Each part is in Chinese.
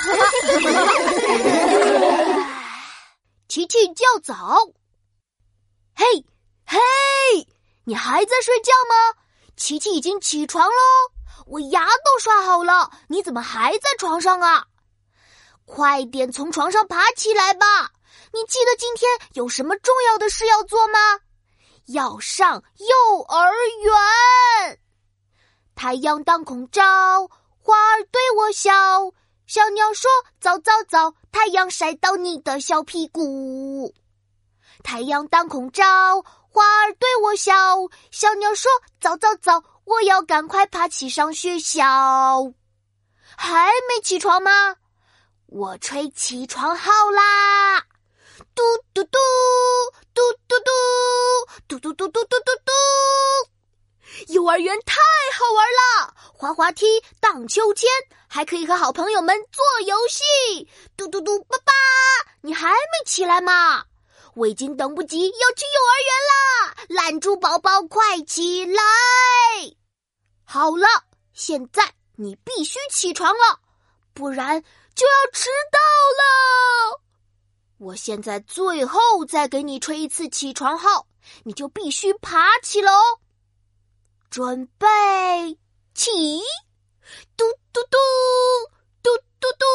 琪琪叫早。嘿，嘿，你还在睡觉吗？琪琪已经起床喽，我牙都刷好了，你怎么还在床上啊？快点从床上爬起来吧！你记得今天有什么重要的事要做吗？要上幼儿园。太阳当空照，花儿对我笑。小鸟说：“早早早，太阳晒到你的小屁股。”太阳当空照，花儿对我笑。小鸟说：“早早早，我要赶快爬起上学校。”还没起床吗？我吹起床号啦！嘟园太好玩了，滑滑梯、荡秋千，还可以和好朋友们做游戏。嘟嘟嘟，爸爸，你还没起来吗？我已经等不及要去幼儿园啦！懒猪宝宝，快起来！好了，现在你必须起床了，不然就要迟到了。我现在最后再给你吹一次起床号，你就必须爬起了哦。准备起，嘟嘟嘟，嘟嘟嘟，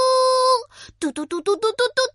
嘟嘟嘟嘟嘟嘟嘟嘟。